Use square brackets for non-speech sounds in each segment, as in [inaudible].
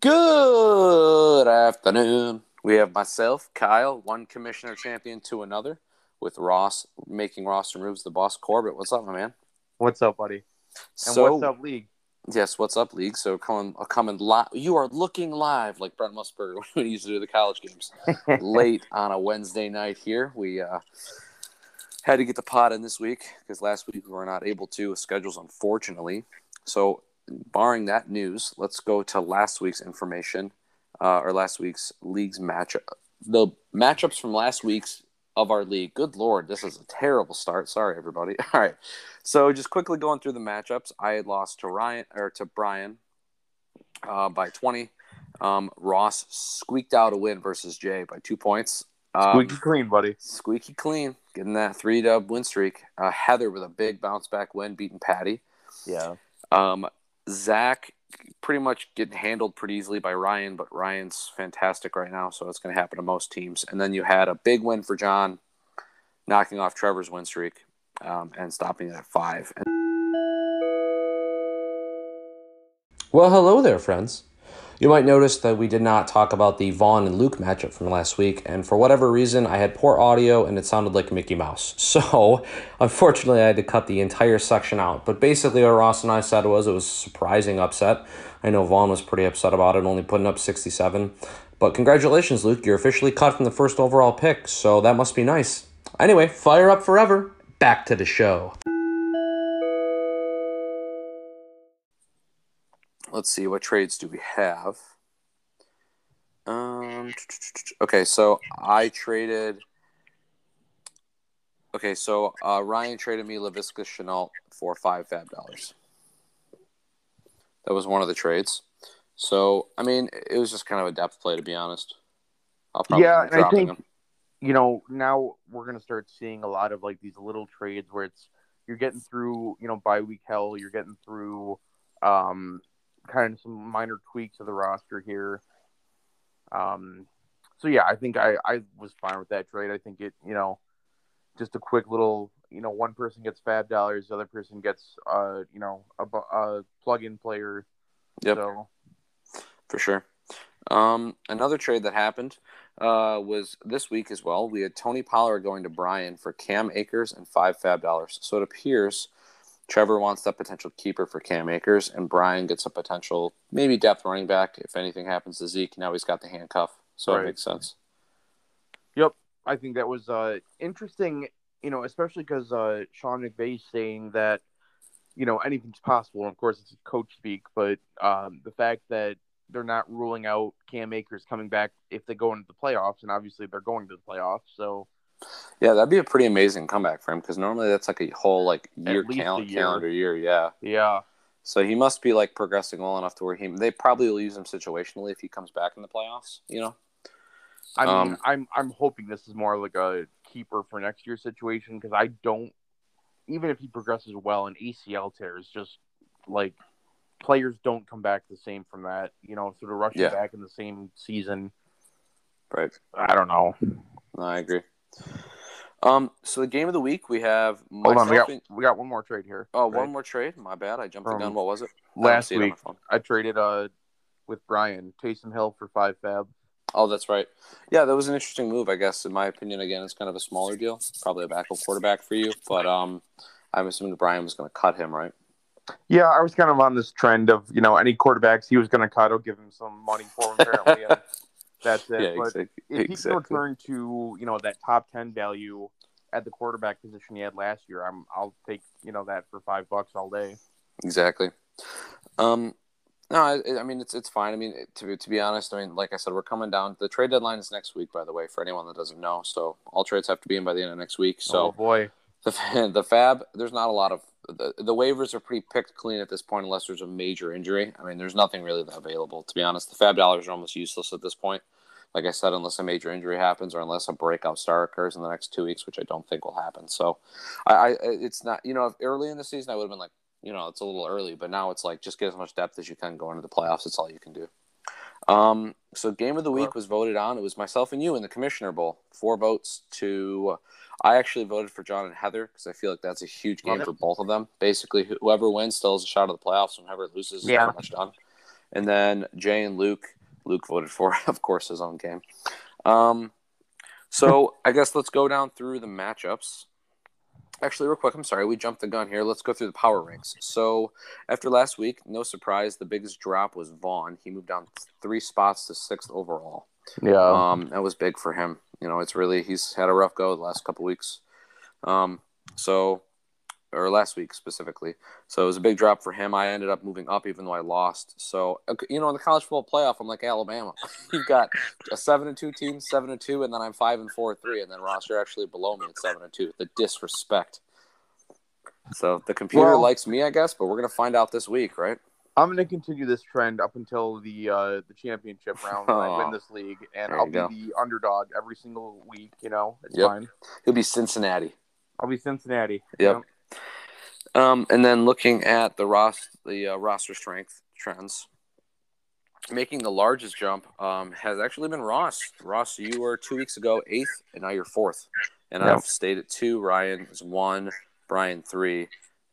Good afternoon. We have myself, Kyle, one commissioner champion to another, with Ross making roster moves. The boss Corbett. What's up, my man? What's up, buddy? And so, what's up, league? Yes, what's up, league? So coming, coming live. You are looking live like Brent Musburger [laughs] when he used to do the college games [laughs] late on a Wednesday night. Here we uh, had to get the pot in this week because last week we were not able to. Schedules, unfortunately. So, barring that news, let's go to last week's information uh, or last week's league's matchup. The matchups from last week's of our league. Good lord, this is a terrible start. Sorry, everybody. [laughs] All right, so just quickly going through the matchups. I had lost to Ryan or to Brian uh, by twenty. Um, Ross squeaked out a win versus Jay by two points. Um, Squeaky clean, buddy. Squeaky clean, getting that three dub win streak. Uh, Heather with a big bounce back win, beating Patty. Yeah. Um, Zach pretty much getting handled pretty easily by Ryan, but Ryan's fantastic right now, so it's going to happen to most teams. And then you had a big win for John, knocking off Trevor's win streak um, and stopping it at five. Well, hello there, friends. You might notice that we did not talk about the Vaughn and Luke matchup from last week, and for whatever reason, I had poor audio and it sounded like Mickey Mouse. [laughs] So, unfortunately, I had to cut the entire section out. But basically, what Ross and I said was it was a surprising upset. I know Vaughn was pretty upset about it, only putting up 67. But congratulations, Luke. You're officially cut from the first overall pick, so that must be nice. Anyway, fire up forever. Back to the show. Let's see what trades do we have? Um [tsk] okay so i traded okay so uh, ryan traded me Laviska Shenault for five fab dollars. That was one of the trades. So i mean it was just kind of a depth play to be honest. Yeah i think him. you know now we're to start seeing a lot of like these little trades where it's you're getting through you know bye week hell you're getting through um kind of some minor tweaks of the roster here. Um, so yeah, I think I, I was fine with that trade. I think it, you know, just a quick little, you know, one person gets fab dollars, the other person gets, uh, you know, a, a plug-in player. Yep. So. For sure. Um, another trade that happened uh, was this week as well. We had Tony Pollard going to Brian for Cam Akers and five fab dollars. So it appears Trevor wants that potential keeper for Cam Akers, and Brian gets a potential maybe depth running back if anything happens to Zeke. Now he's got the handcuff, so right. it makes sense. Yep, I think that was uh, interesting. You know, especially because uh, Sean McVay saying that you know anything's possible. And of course, it's coach speak, but um, the fact that they're not ruling out Cam Akers coming back if they go into the playoffs, and obviously they're going to the playoffs, so yeah, that'd be a pretty amazing comeback for him because normally that's like a whole like year, cal- year. calendar year. Yeah. Yeah. So he must be like progressing well enough to where he they probably will use him situationally if he comes back in the playoffs. You know. I mean, um, I'm I'm hoping this is more like a keeper for next year's situation because I don't even if he progresses well, an ACL tear is just like players don't come back the same from that. You know, sort of rushing yeah. back in the same season. Right. I don't know. No, I agree. Um, so the game of the week we have. Hold on, we got we got one more trade here. Oh, right? one more trade. My bad. I jumped the gun. What was it? Last week, I traded uh with Brian Taysom Hill for five fab. Oh, that's right. Yeah, that was an interesting move. I guess, in my opinion, again, it's kind of a smaller deal. Probably a backup quarterback for you, but um, I'm assuming Brian was going to cut him, right? Yeah, I was kind of on this trend of you know any quarterbacks he was going to cut, I'll give him some money for him apparently. and [laughs] that's it. Yeah, but exactly. if he exactly. can return to you know that top ten value at the quarterback position he had last year, I'm I'll take you know that for five bucks all day. Exactly. Um, no, I, I, mean it's it's fine. I mean to to be honest, I mean like I said, we're coming down. The trade deadline is next week, by the way, for anyone that doesn't know. So all trades have to be in by the end of next week. So oh boy, the the fab. There's not a lot of the, the waivers are pretty picked clean at this point, unless there's a major injury. I mean, there's nothing really available. To be honest, the fab dollars are almost useless at this point. Like I said, unless a major injury happens or unless a breakout star occurs in the next two weeks, which I don't think will happen. So, I, I it's not you know early in the season I would have been like you know it's a little early, but now it's like just get as much depth as you can go into the playoffs. It's all you can do. Um, so game of the week was voted on. It was myself and you in the commissioner bowl. Four votes to I actually voted for John and Heather because I feel like that's a huge game for both of them. Basically, whoever wins still has a shot at the playoffs, and whoever loses is yeah. pretty much done. And then Jay and Luke. Luke voted for, [laughs] of course, his own game. Um, so I guess let's go down through the matchups. Actually, real quick, I'm sorry, we jumped the gun here. Let's go through the power ranks. So after last week, no surprise, the biggest drop was Vaughn. He moved down three spots to sixth overall. Yeah, um, that was big for him. You know, it's really he's had a rough go the last couple weeks. Um, so or last week specifically. So it was a big drop for him. I ended up moving up even though I lost. So you know, in the college football playoff, I'm like Alabama. [laughs] You've got a seven and two team, seven and two, and then I'm five and four three, and then Ross, you're actually below me at seven and two. The disrespect. So the computer well, likes me, I guess, but we're gonna find out this week, right? I'm going to continue this trend up until the uh, the championship [laughs] round when I win this league, and I'll be go. the underdog every single week. You know, it's yep. fine. He'll be Cincinnati. I'll be Cincinnati. Yep. Um, and then looking at the ros- the uh, roster strength trends, making the largest jump um, has actually been Ross. Ross, you were two weeks ago eighth, and now you're fourth. And yep. I've stayed at two. Ryan is one. Brian three,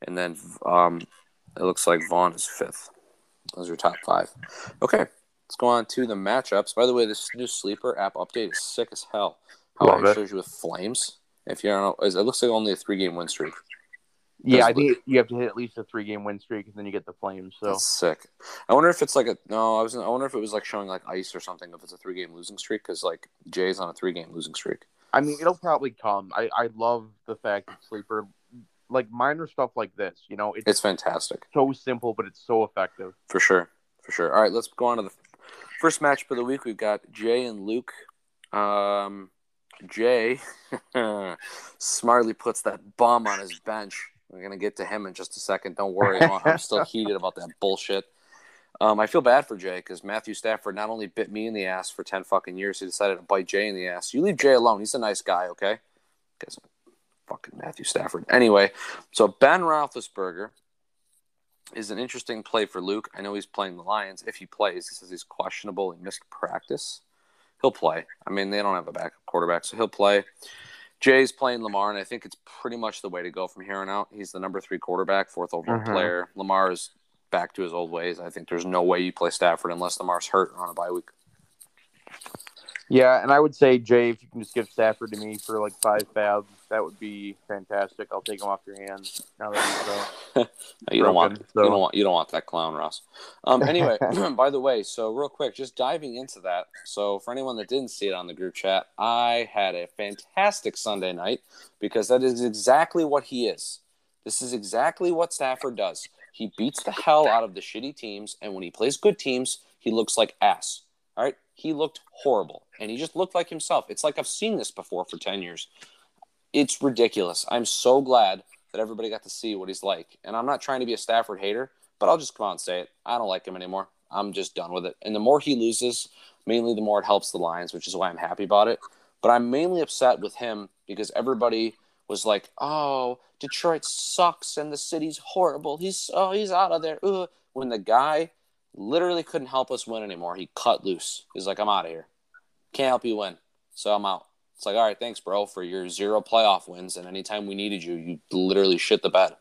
and then um, it looks like Vaughn is fifth. Those are your top five. Okay, let's go on to the matchups. By the way, this new sleeper app update is sick as hell. How Love it shows you with flames. If you don't know, it looks like only a three game win streak. Yeah, I think you have to hit at least a three game win streak, and then you get the flames. So That's sick. I wonder if it's like a no. I was. I wonder if it was like showing like ice or something. If it's a three game losing streak, because like Jay's on a three game losing streak. I mean, it'll probably come. I I love the fact that sleeper like minor stuff like this. You know, it's, it's fantastic. So simple, but it's so effective. For sure, for sure. All right, let's go on to the first match of the week. We've got Jay and Luke. Um, Jay [laughs] smartly puts that bum on his bench. We're gonna get to him in just a second. Don't worry, I'm still [laughs] heated about that bullshit. Um, I feel bad for Jay because Matthew Stafford not only bit me in the ass for ten fucking years, he decided to bite Jay in the ass. You leave Jay alone. He's a nice guy, okay? Because fucking Matthew Stafford. Anyway, so Ben Roethlisberger is an interesting play for Luke. I know he's playing the Lions. If he plays, he says he's questionable. He missed practice. He'll play. I mean, they don't have a backup quarterback, so he'll play. Jay's playing Lamar, and I think it's pretty much the way to go from here on out. He's the number three quarterback, fourth overall mm-hmm. player. Lamar is back to his old ways. I think there's no way you play Stafford unless Lamar's hurt on a bye week. Yeah, and I would say Jay, if you can just give Stafford to me for like five fabs, that would be fantastic. I'll take him off your hands now that he's uh, [laughs] you don't want so. you don't want you don't want that clown, Ross. Um, anyway, [laughs] [clears throat] by the way, so real quick, just diving into that. So for anyone that didn't see it on the group chat, I had a fantastic Sunday night because that is exactly what he is. This is exactly what Stafford does. He beats the hell out of the shitty teams, and when he plays good teams, he looks like ass. All right, he looked horrible, and he just looked like himself. It's like I've seen this before for ten years. It's ridiculous. I'm so glad that everybody got to see what he's like, and I'm not trying to be a Stafford hater, but I'll just come out and say it. I don't like him anymore. I'm just done with it. And the more he loses, mainly the more it helps the Lions, which is why I'm happy about it. But I'm mainly upset with him because everybody was like, "Oh, Detroit sucks and the city's horrible. He's oh, he's out of there." Ugh. When the guy literally couldn't help us win anymore. He cut loose. He's like, I'm out of here. Can't help you win. So I'm out. It's like, all right, thanks, bro, for your zero playoff wins. And anytime we needed you, you literally shit the bed.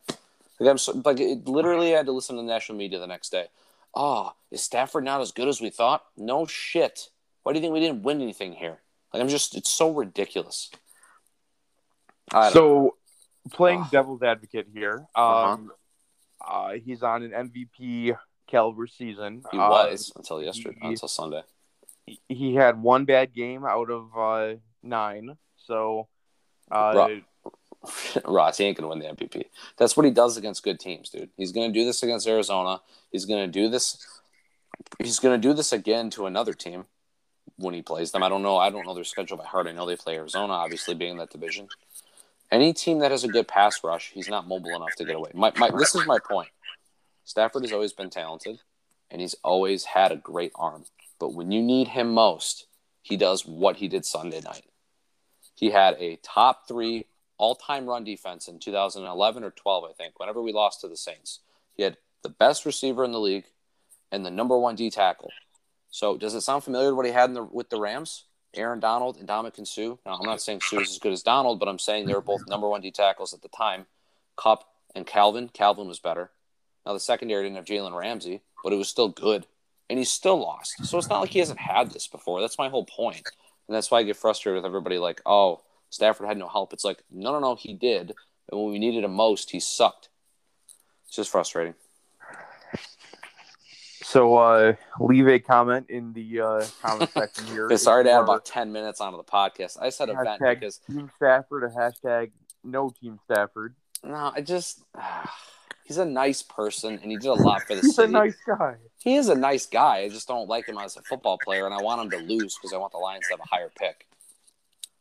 Like, I'm so, like it literally I had to listen to the national media the next day. Oh, is Stafford not as good as we thought? No shit. Why do you think we didn't win anything here? Like, I'm just, it's so ridiculous. So, playing devil's advocate here, uh-huh. um, uh-huh. uh, he's on an MVP caliber season. He was uh, until yesterday, he, until Sunday. He had one bad game out of uh, nine, so. Uh, [laughs] Ross, he ain't gonna win the MVP. That's what he does against good teams, dude. He's gonna do this against Arizona. He's gonna do this. He's gonna do this again to another team when he plays them. I don't know. I don't know their schedule by heart. I know they play Arizona, obviously being in that division. Any team that has a good pass rush, he's not mobile enough to get away. My, my, this is my point. Stafford has always been talented and he's always had a great arm. But when you need him most, he does what he did Sunday night. He had a top three all time run defense in 2011 or 12, I think, whenever we lost to the Saints. He had the best receiver in the league and the number one D tackle. So does it sound familiar to what he had the, with the Rams? Aaron Donald and Ndamukong Suh. Now, I'm not saying Suh is as good as Donald, but I'm saying they were both number one D tackles at the time. Kupp and Calvin. Calvin was better. Now the secondary didn't have Jalen Ramsey, but it was still good. and he still lost. So it's not like he hasn't had this before. That's my whole point. And that's why I get frustrated with everybody like, oh, Stafford had no help. It's like, no, no, no, he did. And when we needed him most, he sucked. It's just frustrating. So uh, leave a comment in the uh, comment [laughs] section here. Sorry to add about ten minutes onto the podcast. I said event because Team Stafford, a hashtag no Team Stafford. No, I just uh, he's a nice person and he did a lot for the he's city. He's a nice guy. He is a nice guy. I just don't like him as a football player, and I want him to lose because I want the Lions to have a higher pick.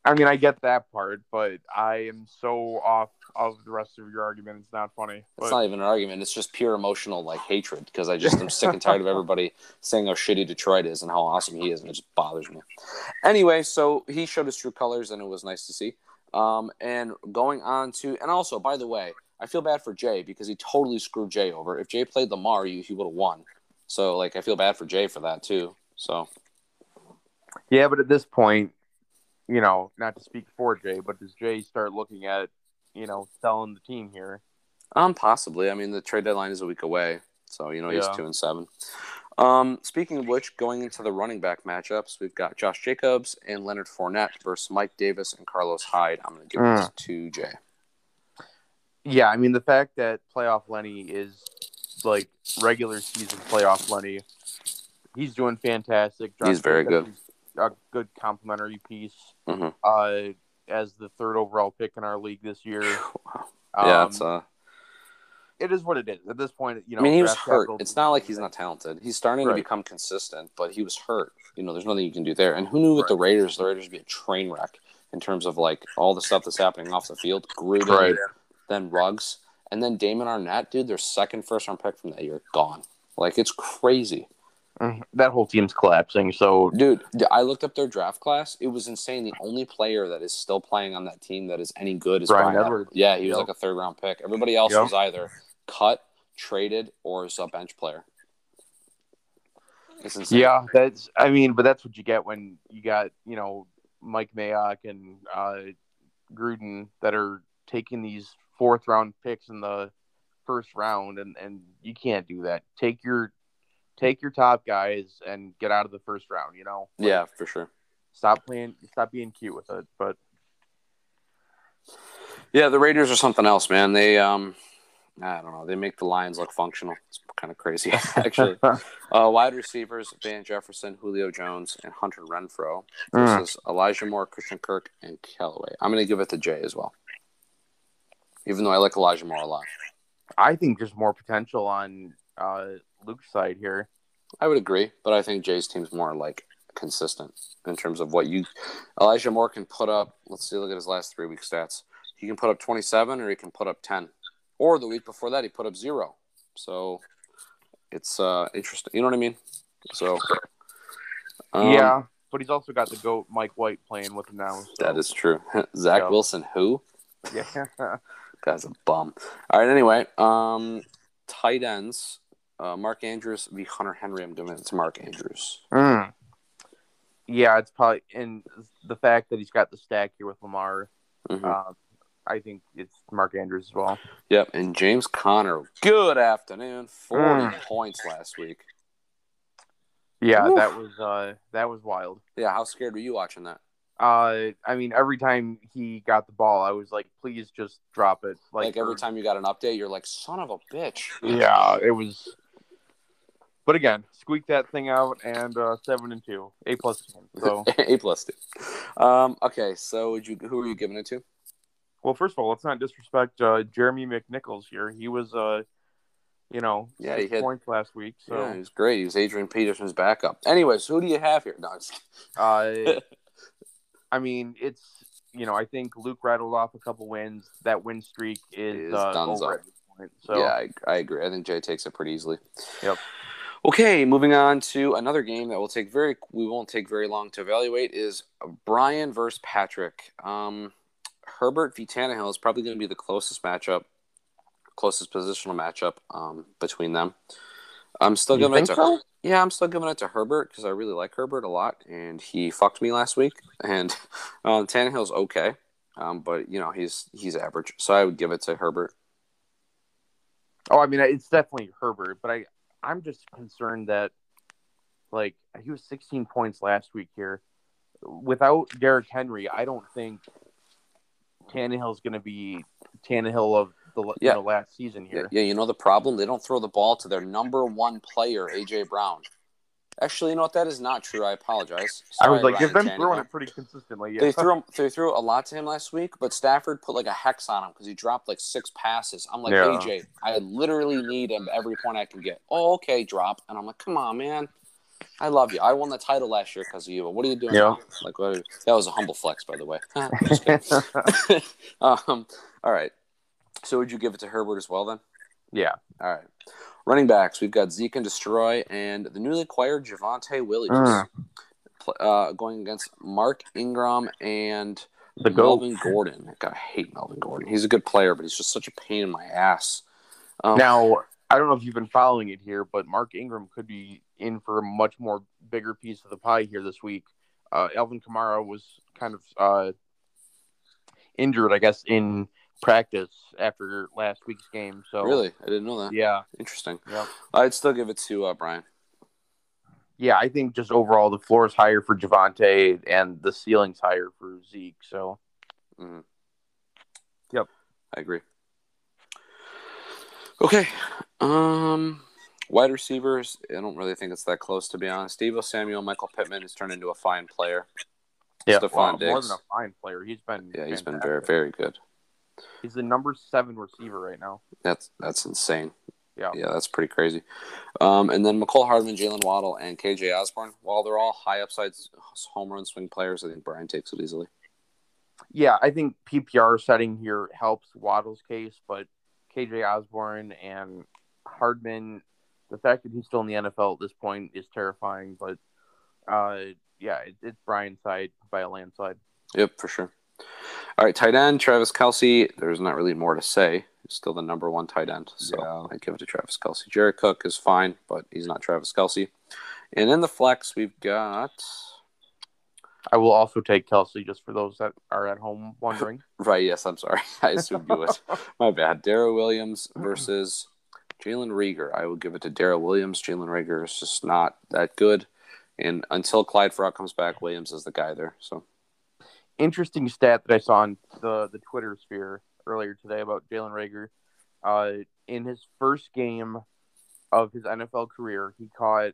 I mean, I get that part, but I am so off of the rest of your argument. It's not funny. But... It's not even an argument. It's just pure emotional like hatred because I just am sick and tired of everybody [laughs] saying how shitty Detroit is and how awesome he is, and it just bothers me. Anyway, so he showed his true colors, and it was nice to see. Um, and going on to, and also, by the way, I feel bad for Jay because he totally screwed Jay over. If Jay played Lamar, he, he would have won. So, like, I feel bad for Jay for that too. So, yeah, but at this point, you know, not to speak for Jay, but does Jay start looking at, you know, selling the team here? Um, possibly. I mean, the trade deadline is a week away, so you know he's yeah. two and seven. Um, speaking of which, going into the running back matchups, we've got Josh Jacobs and Leonard Fournette versus Mike Davis and Carlos Hyde. I'm going to give mm. this to Jay. Yeah, I mean the fact that playoff Lenny is like regular season playoff Lenny, he's doing fantastic. He's very good a good complimentary piece mm-hmm. uh, as the third overall pick in our league this year. Um, yeah, it's uh, it is what it is at this point. You know, I mean, he was hurt. It's not like he's not talented. He's starting right. to become consistent, but he was hurt. You know, there's nothing you can do there. And who knew with right. the Raiders, the Raiders would be a train wreck in terms of like all the stuff that's happening off the field. Gruden, right. Then Ruggs, and then Damon Arnette, dude. Their second first round pick from that year gone. Like it's crazy. Mm-hmm. That whole team's collapsing. So, dude, I looked up their draft class. It was insane. The only player that is still playing on that team that is any good is Bryan, Bryan Edwards. Yeah, he was yep. like a third round pick. Everybody else yep. was either cut, traded, or is a bench player. Yeah, that's. I mean, but that's what you get when you got you know Mike Mayock and uh, Gruden that are taking these fourth round picks in the first round, and and you can't do that. Take your take your top guys and get out of the first round. You know. Like, yeah, for sure. Stop playing. Stop being cute with it. But yeah, the Raiders are something else, man. They um, I don't know. They make the Lions look functional. It's kind of crazy, [laughs] actually. [laughs] uh, wide receivers: Van Jefferson, Julio Jones, and Hunter Renfrow versus mm. Elijah Moore, Christian Kirk, and Callaway. I'm going to give it to Jay as well, even though I like Elijah Moore a lot. I think there's more potential on uh, Luke's side here. I would agree, but I think Jay's team's more like consistent in terms of what you Elijah Moore can put up. Let's see, look at his last three week stats. He can put up 27 or he can put up 10. Or the week before that, he put up zero. So it's uh, interesting. You know what I mean? So um, yeah, but he's also got the goat Mike White playing with him now. So. That is true. [laughs] Zach yeah. Wilson, who? Yeah, [laughs] guy's a bum. All right. Anyway, um, tight ends. Uh, Mark Andrews v. Hunter Henry. I'm giving it to Mark Andrews. Mm. Yeah, it's probably and the fact that he's got the stack here with Lamar. Mm-hmm. Uh, I think it's Mark Andrews as well. Yep, and James Conner. Good afternoon. Forty mm. points last week. Yeah, Oof. that was uh, that was wild. Yeah, how scared were you watching that? Uh, I mean, every time he got the ball, I was like, "Please just drop it." Like, like every time you got an update, you're like, "Son of a bitch!" Yeah, it was. But again, squeak that thing out and uh, seven and two, a plus two. So [laughs] a plus two. Um, okay, so would you who are you giving it to? Well, first of all, let's not disrespect uh, Jeremy McNichols here. He was, uh, you know, yeah, he had points last week. So yeah, he was great. He was Adrian Peterson's backup. Anyways, who do you have here? No, [laughs] uh, I mean, it's you know, I think Luke rattled off a couple wins. That win streak is, is uh, over. So yeah, I, I agree. I think Jay takes it pretty easily. Yep. Okay, moving on to another game that will take very we won't take very long to evaluate is Brian versus Patrick. Um, Herbert v Tannehill is probably going to be the closest matchup, closest positional matchup um, between them. I'm still going to so? Yeah, I'm still giving it to Herbert because I really like Herbert a lot, and he fucked me last week. [laughs] And um, Tannehill's okay, um, but you know he's he's average, so I would give it to Herbert. Oh, I mean it's definitely Herbert, but I I'm just concerned that Like he was 16 points last week here. Without Derrick Henry, I don't think Tannehill's going to be Tannehill of the yeah. you know, last season here. Yeah, you know the problem? They don't throw the ball to their number one player, AJ Brown. Actually, you know what? That is not true. I apologize. Sorry, I was like, they've been Tannehill. throwing it pretty consistently. Yeah. They threw [laughs] him, they threw a lot to him last week, but Stafford put like a hex on him because he dropped like six passes. I'm like, yeah. AJ, I literally need him every point I can get. Oh, okay, drop. And I'm like, come on, man. I love you. I won the title last year because of you. But what are you doing? Yeah. Like, what, that was a humble flex, by the way. [laughs] [laughs] um, all right. So would you give it to Herbert as well then? Yeah. All right. Running backs, we've got Zeke and Destroy and the newly acquired Javonte Williams mm. uh, going against Mark Ingram and the Melvin Gordon. God, I hate Melvin Gordon. He's a good player, but he's just such a pain in my ass. Um, now, I don't know if you've been following it here, but Mark Ingram could be in for a much more bigger piece of the pie here this week. Uh, Alvin Kamara was kind of uh, injured, I guess, in practice after last week's game. So really, I didn't know that. Yeah, interesting. Yeah, I'd still give it to uh, Brian. Yeah, I think just overall the floor is higher for Javonte and the ceiling's higher for Zeke. So, mm-hmm. yep, I agree. Okay, um, wide receivers. I don't really think it's that close to be honest. Deebo Samuel, Michael Pittman has turned into a fine player. Yeah, well, Diggs. more than a fine player. He's been yeah, he's fantastic. been very very good. He's the number seven receiver right now. That's that's insane. Yeah, yeah, that's pretty crazy. Um, and then Mecole Hardman, Jaylen Waddle, and KJ Osborn. While they're all high upside home run swing players, I think Brian takes it easily. Yeah, I think PPR setting here helps Waddle's case, but KJ Osborn and Hardman, the fact that he's still in the NFL at this point is terrifying. But uh, yeah, it, it's Brian's side by a landslide. Yep, for sure. All right, tight end Travis Kelce. There's not really more to say. He's still the number one tight end, so yeah. I give it to Travis Kelce. Jared Cook is fine, but he's not Travis Kelce. And in the flex, we've got. I will also take Kelce just for those that are at home wondering. [laughs] right. Yes. I'm sorry. [laughs] I assumed you would. [laughs] My bad. Darrel Williams versus Jalen Reagor. I will give it to Darrel Williams. Jalen Reagor is just not that good. And until Clyde Farrell comes back, Williams is the guy there. So interesting stat that I saw on the the Twitter sphere earlier today about Jalen Reagor. Uh, in his first game of his NFL career, he caught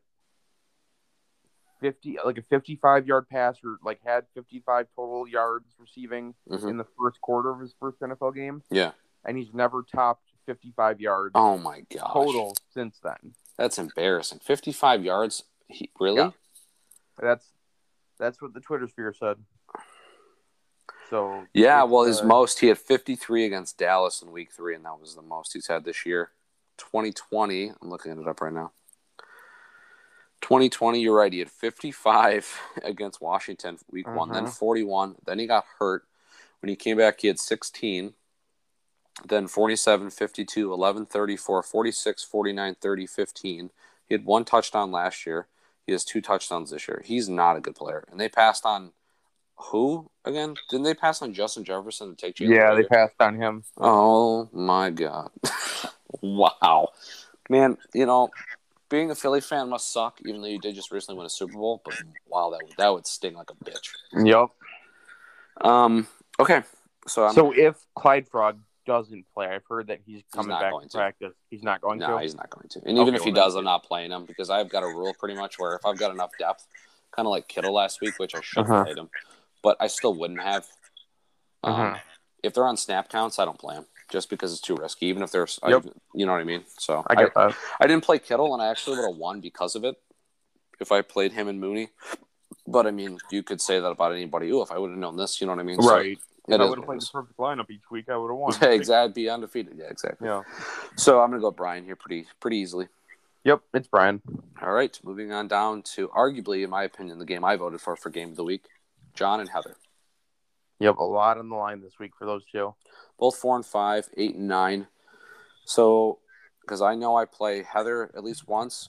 fifty like a fifty-five yard pass, or like had fifty-five total yards receiving mm-hmm. in the first quarter of his first NFL game. Yeah, and he's never topped fifty-five yards. Oh my god, total since then. That's embarrassing. Fifty-five yards. He, really? Yeah. That's that's what the Twitter sphere said. So yeah, well, his uh, most he had 53 against Dallas in Week Three, and that was the most he's had this year. 2020, I'm looking it up right now. 2020, you're right. He had 55 [laughs] against Washington Week uh-huh. One, then uh-huh. 41. Then he got hurt. When he came back, he had 16. Then 47, 52, 11, 34, 46, 49, 30, 15. He had one touchdown last year. He has two touchdowns this year. He's not a good player. And they passed on who again? Didn't they pass on Justin Jefferson to take Jalen? Yeah, they passed on him. Oh my god! [laughs] wow, man. You know, being a Philly fan must suck, even though you did just recently win a Super Bowl. But wow, that would, that would sting like a bitch. Yep. Um. Okay. So I'm, so if Clyde Frog doesn't play, I've heard that he's coming he's back to, practice. He's not going no, to. No, he's not going to. And even okay, if he well, does, I'm not playing him because I've got a rule pretty much where if I've got enough depth, kind of like Kittle last week, which I should have uh-huh. played him but I still wouldn't have. Um, uh-huh. If they're on snap counts, I don't play them just because it's too risky. Even if they're, yep. I, you know what I mean. So I get I, that. I didn't play Kittle, and I actually would have won because of it if I played him and Mooney. But I mean, you could say that about anybody. Ooh, if I would have known this, you know what I mean? Right. So, if I would have played the perfect lineup each week, I would have won. [laughs] Yeah, exactly. Be undefeated. Yeah, exactly. Yeah. So I'm gonna go Brian here pretty pretty easily. Yep, it's Brian. All right, moving on down to arguably, in my opinion, the game I voted for for game of the week, John and Heather. Yep, a lot on the line this week for those two. Both four and five, eight and nine. So, because I know I play Heather at least once,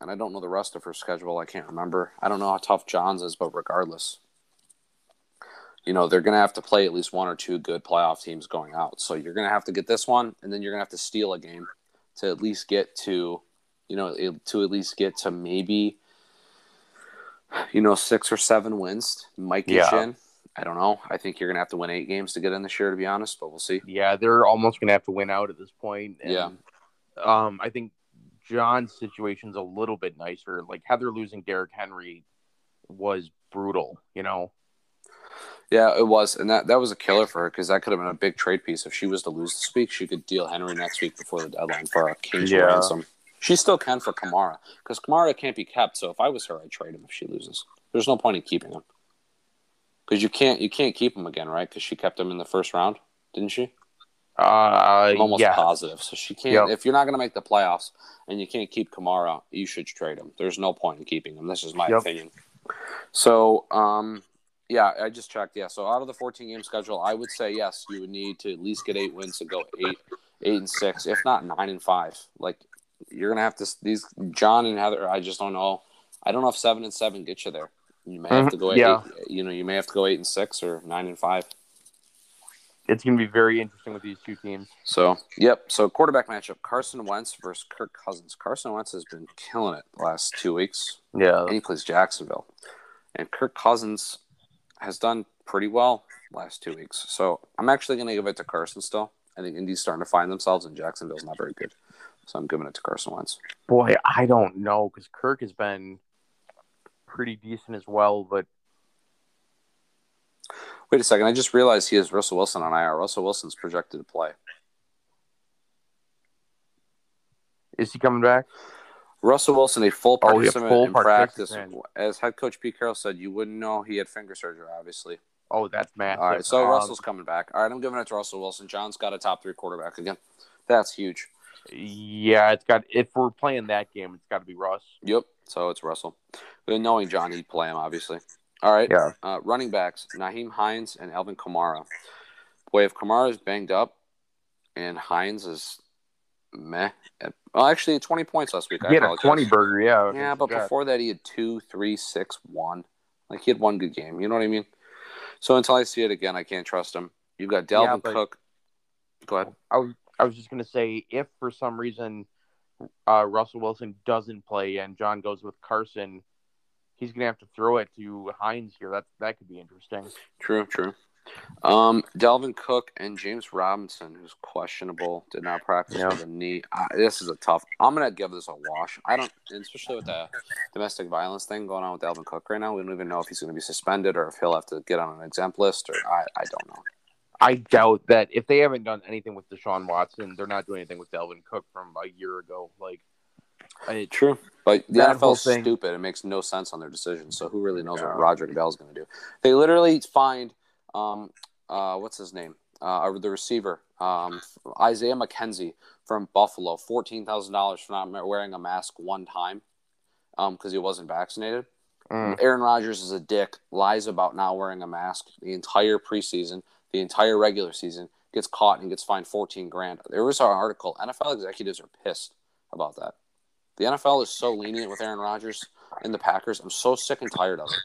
and I don't know the rest of her schedule. I can't remember. I don't know how tough John's is, but regardless, you know they're going to have to play at least one or two good playoff teams going out. So you're going to have to get this one, and then you're going to have to steal a game to at least get to, you know, to at least get to maybe You know, six or seven wins might get yeah. you in. I don't know. I think you're gonna have to win eight games to get in this year, to be honest. But we'll see. Yeah, they're almost gonna have to win out at this point. And, yeah. Um, I think John's situation's a little bit nicer. Like Heather losing Derrick Henry was brutal. You know. Yeah, it was, and that that was a killer for her because that could have been a big trade piece if she was to lose this week. She could deal Henry next week before the deadline for a King's yeah. ransom. She still can for Kamara because Kamara can't be kept. So if I was her, I'd trade him if she loses. There's no point in keeping him because you can't you can't keep him again, right? Because she kept him in the first round, didn't she? Uh, I'm almost yeah. positive. So she can't. Yep. If you're not going to make the playoffs and you can't keep Kamara, you should trade him. There's no point in keeping him. This is my yep. opinion. So, um, yeah, I just checked. Yeah, so out of the 14 game schedule, I would say yes, you would need to at least get eight wins to go eight, eight and six, if not nine and five. Like you're gonna have to these John and Heather. I just don't know. I don't know if seven and seven get you there. You may have to mm-hmm. go. yeah. Eight, you know, you may have to go eight and six or nine and five. It's going to be very interesting with these two teams. So, yep. So, quarterback matchup: Carson Wentz versus Kirk Cousins. Carson Wentz has been killing it the last two weeks. Yeah, and he plays Jacksonville, and Kirk Cousins has done pretty well last two weeks. So, I'm actually going to give it to Carson still. I think Indy's starting to find themselves, and Jacksonville's not very good. So, I'm giving it to Carson Wentz. Boy, I don't know because Kirk has been pretty decent as well, but Wait a second. I just realized he has Russell Wilson on IR. Russell Wilson's projected to play. Is he coming back? Russell Wilson, a full participant oh, full in practice. As head coach Pete Carroll said, you wouldn't know he had finger surgery, obviously. Oh, that's massive. All right, so um, Russell's coming back. All right, I'm giving it to Russell Wilson. John's got a top three quarterback again. That's huge. Yeah, it's got. If we're playing that game, it's got to be Russ. Yep. So it's Russell. But knowing John, he'd play him, obviously. All right. Yeah. Uh, running backs: Nyheim Hines and Alvin Kamara. Boy, if Kamara is banged up and Hines is meh. Well, actually, twenty points last week. He had a twenty burger, yeah. Yeah, but before that, he had two, three, six, one. Like he had one good game. You know what I mean? So until I see it again, I can't trust him. You've got Dalvin yeah, Cook. Go ahead. I was I was just gonna say if for some reason uh, Russell Wilson doesn't play and John goes with Carson he's going to have to throw it to Hines here. That that could be interesting. True, true. Um, Dalvin Cook and James Robinson, who's questionable, did not practice with a knee. Uh, this is a tough. I'm gonna give this a wash. I don't, especially with the domestic violence thing going on with Dalvin Cook right now. We don't even know if he's going to be suspended or if he'll have to get on an exempt list. Or I, I don't know. I doubt that if they haven't done anything with Deshaun Watson, they're not doing anything with Dalvin Cook from a year ago. Like I, True, but the NFL is stupid. It makes no sense on their decisions. So who really knows yeah. what Roger Goodell's going to do? They literally find, um, uh, what's his name? Uh, the receiver, um, Isaiah McKenzie from Buffalo, fourteen thousand dollars for not wearing a mask one time, um, because he wasn't vaccinated. Mm. Aaron Rodgers is a dick. Lies about not wearing a mask the entire preseason, the entire regular season. Gets caught and gets fined fourteen grand. There was an article. NFL executives are pissed about that. The NFL is so lenient with Aaron Rodgers and the Packers. I'm so sick and tired of it.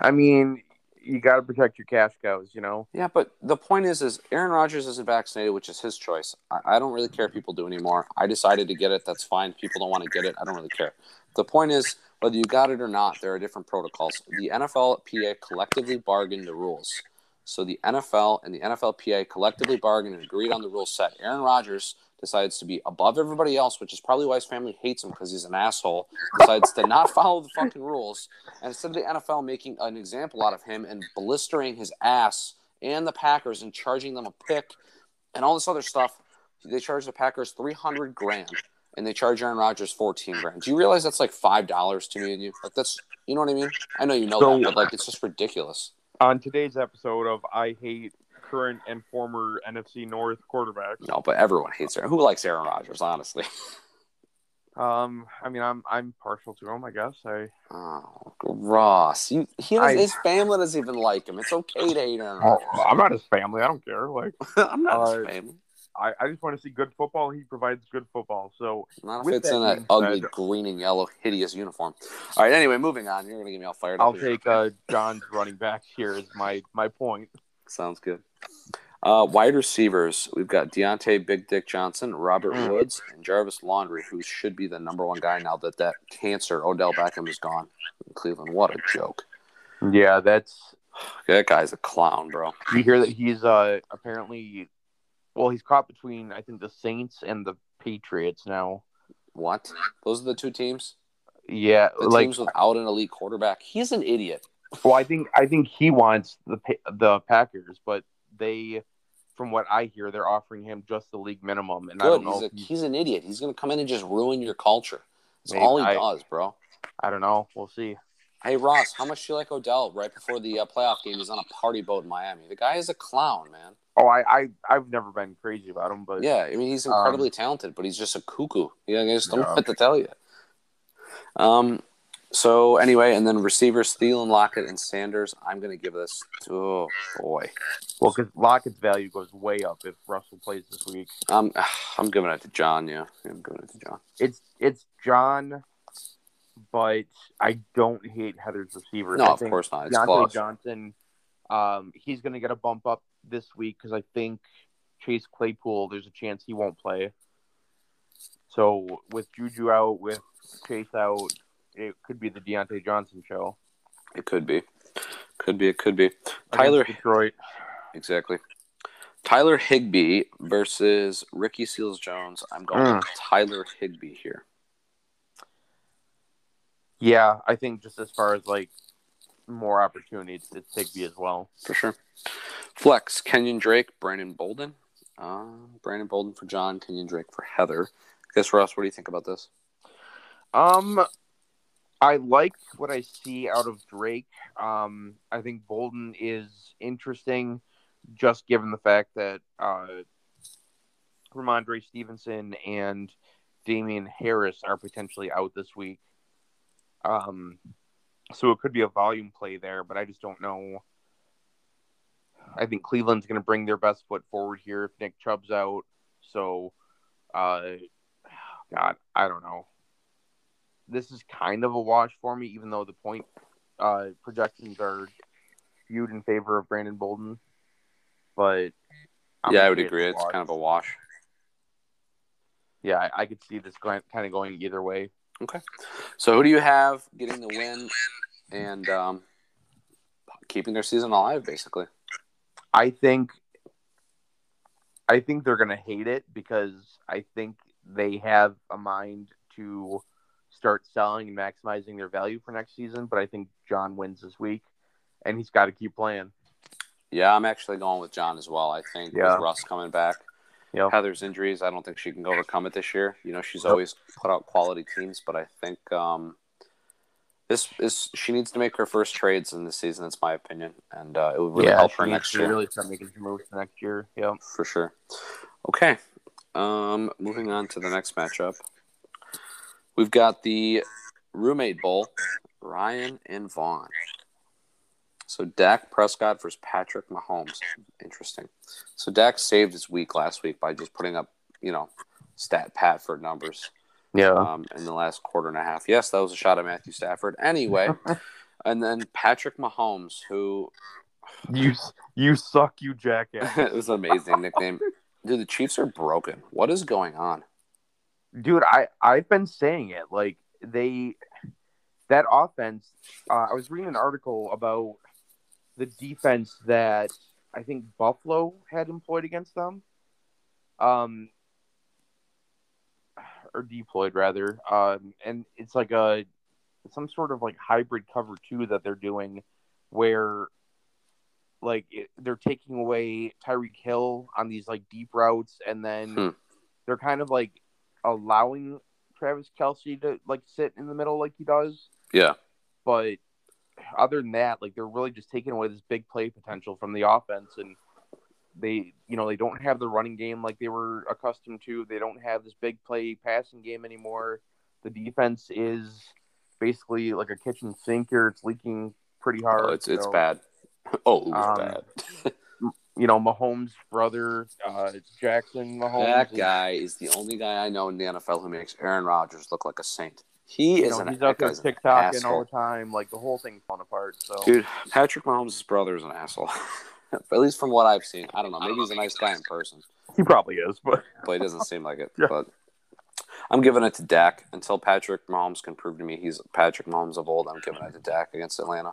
I mean, you got to protect your cash cows, you know. Yeah, but the point is, is Aaron Rodgers isn't vaccinated, which is his choice. I, I don't really care if people do anymore. I decided to get it. That's fine. People don't want to get it. I don't really care. The point is, whether you got it or not, there are different protocols. The NFLPA collectively bargained the rules. So the NFL and the NFLPA collectively bargained and agreed on the rule set. Aaron Rodgers decides to be above everybody else, which is probably why his family hates him because he's an asshole, decides to not follow the fucking rules. And instead of the NFL making an example out of him and blistering his ass and the Packers and charging them a pick and all this other stuff, they charge the Packers 300 grand and they charge Aaron Rodgers 14 grand. Do you realize that's like $5 to me and you? Like, that's, you know what I mean? I know you know so, that, but like, it's just ridiculous. On today's episode of I Hate current and former NFC North quarterbacks. No, but everyone hates Aaron. Who likes Aaron Rodgers, honestly? Um, I mean, I'm I'm partial to him. I guess I. Oh, Ross, you, he has, I, his family doesn't even like him. It's okay to hate oh, Oh, I'm not his family. I don't care. Like, [laughs] I'm not uh, his family. I, I just want to see good football. He provides good football. So not if it's in that ugly said, green and yellow hideous uniform. All right. Anyway, moving on. You're gonna get me all fired I'll. Take uh, John's running back here as my my point. Sounds good. Uh, wide receivers, we've got Diontae Big Dick Johnson, Robert mm. Woods, and Jarvis Landry, who should be the number one guy now that that cancer Odell Beckham is gone in Cleveland. What a joke! Yeah, that's that guy's a clown, bro. You hear that he's uh apparently, well, he's caught between I think the Saints and the Patriots now. What? Those are the two teams. Yeah, the like, teams without an elite quarterback. He's an idiot. Well, I think I think he wants the the Packers, but they from what I hear, they're offering him just the league minimum. And Good. I don't know. He's, a, he's... he's an idiot. He's going to come in and just ruin your culture. That's all he I, does, bro. I don't know. We'll see. Hey Ross, how much do you like Odell? Right before the uh, playoff game, he's on a party boat in Miami. The guy is a clown, man. Oh, I, I I've never been crazy about him, but yeah, I mean he's incredibly um, talented, but he's just a cuckoo. Yeah, I just don't yeah. know what to tell you. Um, so anyway, and then receivers Thielen, Lockett, and Sanders. I'm going to give this to oh boy. Well, because Lockett's value goes way up if Russell plays this week. Um, [sighs] I'm giving it to John. Yeah, I'm giving it to John. It's it's John, but I don't hate Heather's receivers. No, of course not. It's Diontae close. Johnson, um, he's going to get a bump up this week because I think Chase Claypool. There's a chance he won't play. So with Juju out, with Chase out, it could be the Diontae Johnson show. It could be. Could be. It could be. Tyler Detroit. Exactly. Tyler Higbee versus Ricky Seals Jones. I'm going mm. Tyler Higbee here. Yeah, I think just as far as like more opportunities, it's Higbee as well. For sure. Flex, Kenyon Drake, Brandon Bolden. Uh, Brandon Bolden for John, Kenyon Drake for Heather. I guess Ross, what do you think about this? Um, I like what I see out of Drake. Um, I think Bolden is interesting, just given the fact that uh, Rhamondre Stevenson and Damien Harris are potentially out this week. Um, so it could be a volume play there, but I just don't know. I think Cleveland's going to bring their best foot forward here if Nick Chubb's out. So, uh, God, I don't know this is kind of a wash for me, even though the point uh, projections are viewed in favor of Brandon Bolden. But I'm yeah, I would agree. It's, it's kind of a wash. Yeah, I, I could see this kind of going either way. Okay. So who do you have getting the win and um, keeping their season alive, basically? I think I think they're gonna hate it because I think they have a mind to start selling and maximizing their value for next season. But I think John wins this week, and he's got to keep playing. Yeah, I'm actually going with John as well. I think yeah. with Russ coming back, yep. Heather's injuries, I don't think she can overcome it this year. You know, she's yep. always put out quality teams, but I think um, this is she needs to make her first trades in the season. That's my opinion, and uh, it would really yeah, help her next year. Really start making moves next year. Yeah, for sure. Okay, um, moving on to the next matchup. We've got the roommate bowl, Ryan and Vaughn. So Dak Prescott versus Patrick Mahomes. Interesting. So Dak saved his week last week by just putting up, you know, stat pat for numbers. Yeah. Um, in the last quarter and a half. Yes, that was a shot at Matthew Stafford. Anyway, [laughs] and then Patrick Mahomes, who [sighs] you you suck, you jackass. [laughs] it was an amazing nickname. Dude, the Chiefs are broken. What is going on? dude, I I've been saying it. Like they that offense. Uh, I was reading an article about the defense that I think Buffalo had employed against them. Um, or deployed rather. Um, and it's like a some sort of like hybrid cover two that they're doing, where like it, they're taking away Tyreek Hill on these like deep routes, and then hmm. they're kind of like allowing Travis Kelce to like sit in the middle like he does. Yeah. But other than that, like they're really just taking away this big play potential from the offense and they you know, they don't have the running game like they were accustomed to. They don't have this big play passing game anymore. The defense is basically like a kitchen sink here. It's leaking pretty hard. Oh, it's it's bad. [laughs] Oh, it um, bad. you know, Mahomes' brother, uh, Jackson Mahomes. That guy is the only guy I know in the NFL who makes Aaron Rodgers look like a saint. He is know, an, he's out there TikToking all the time, like the whole thing's falling apart. So, dude, Patrick Mahomes' brother is an asshole. [laughs] at least from what I've seen. I don't know. Maybe he's a nice guy in person. He probably is, but [laughs] but he doesn't seem like it. Yeah. But I'm giving it to Dak until Patrick Mahomes can prove to me he's Patrick Mahomes of old. I'm giving it to Dak against Atlanta,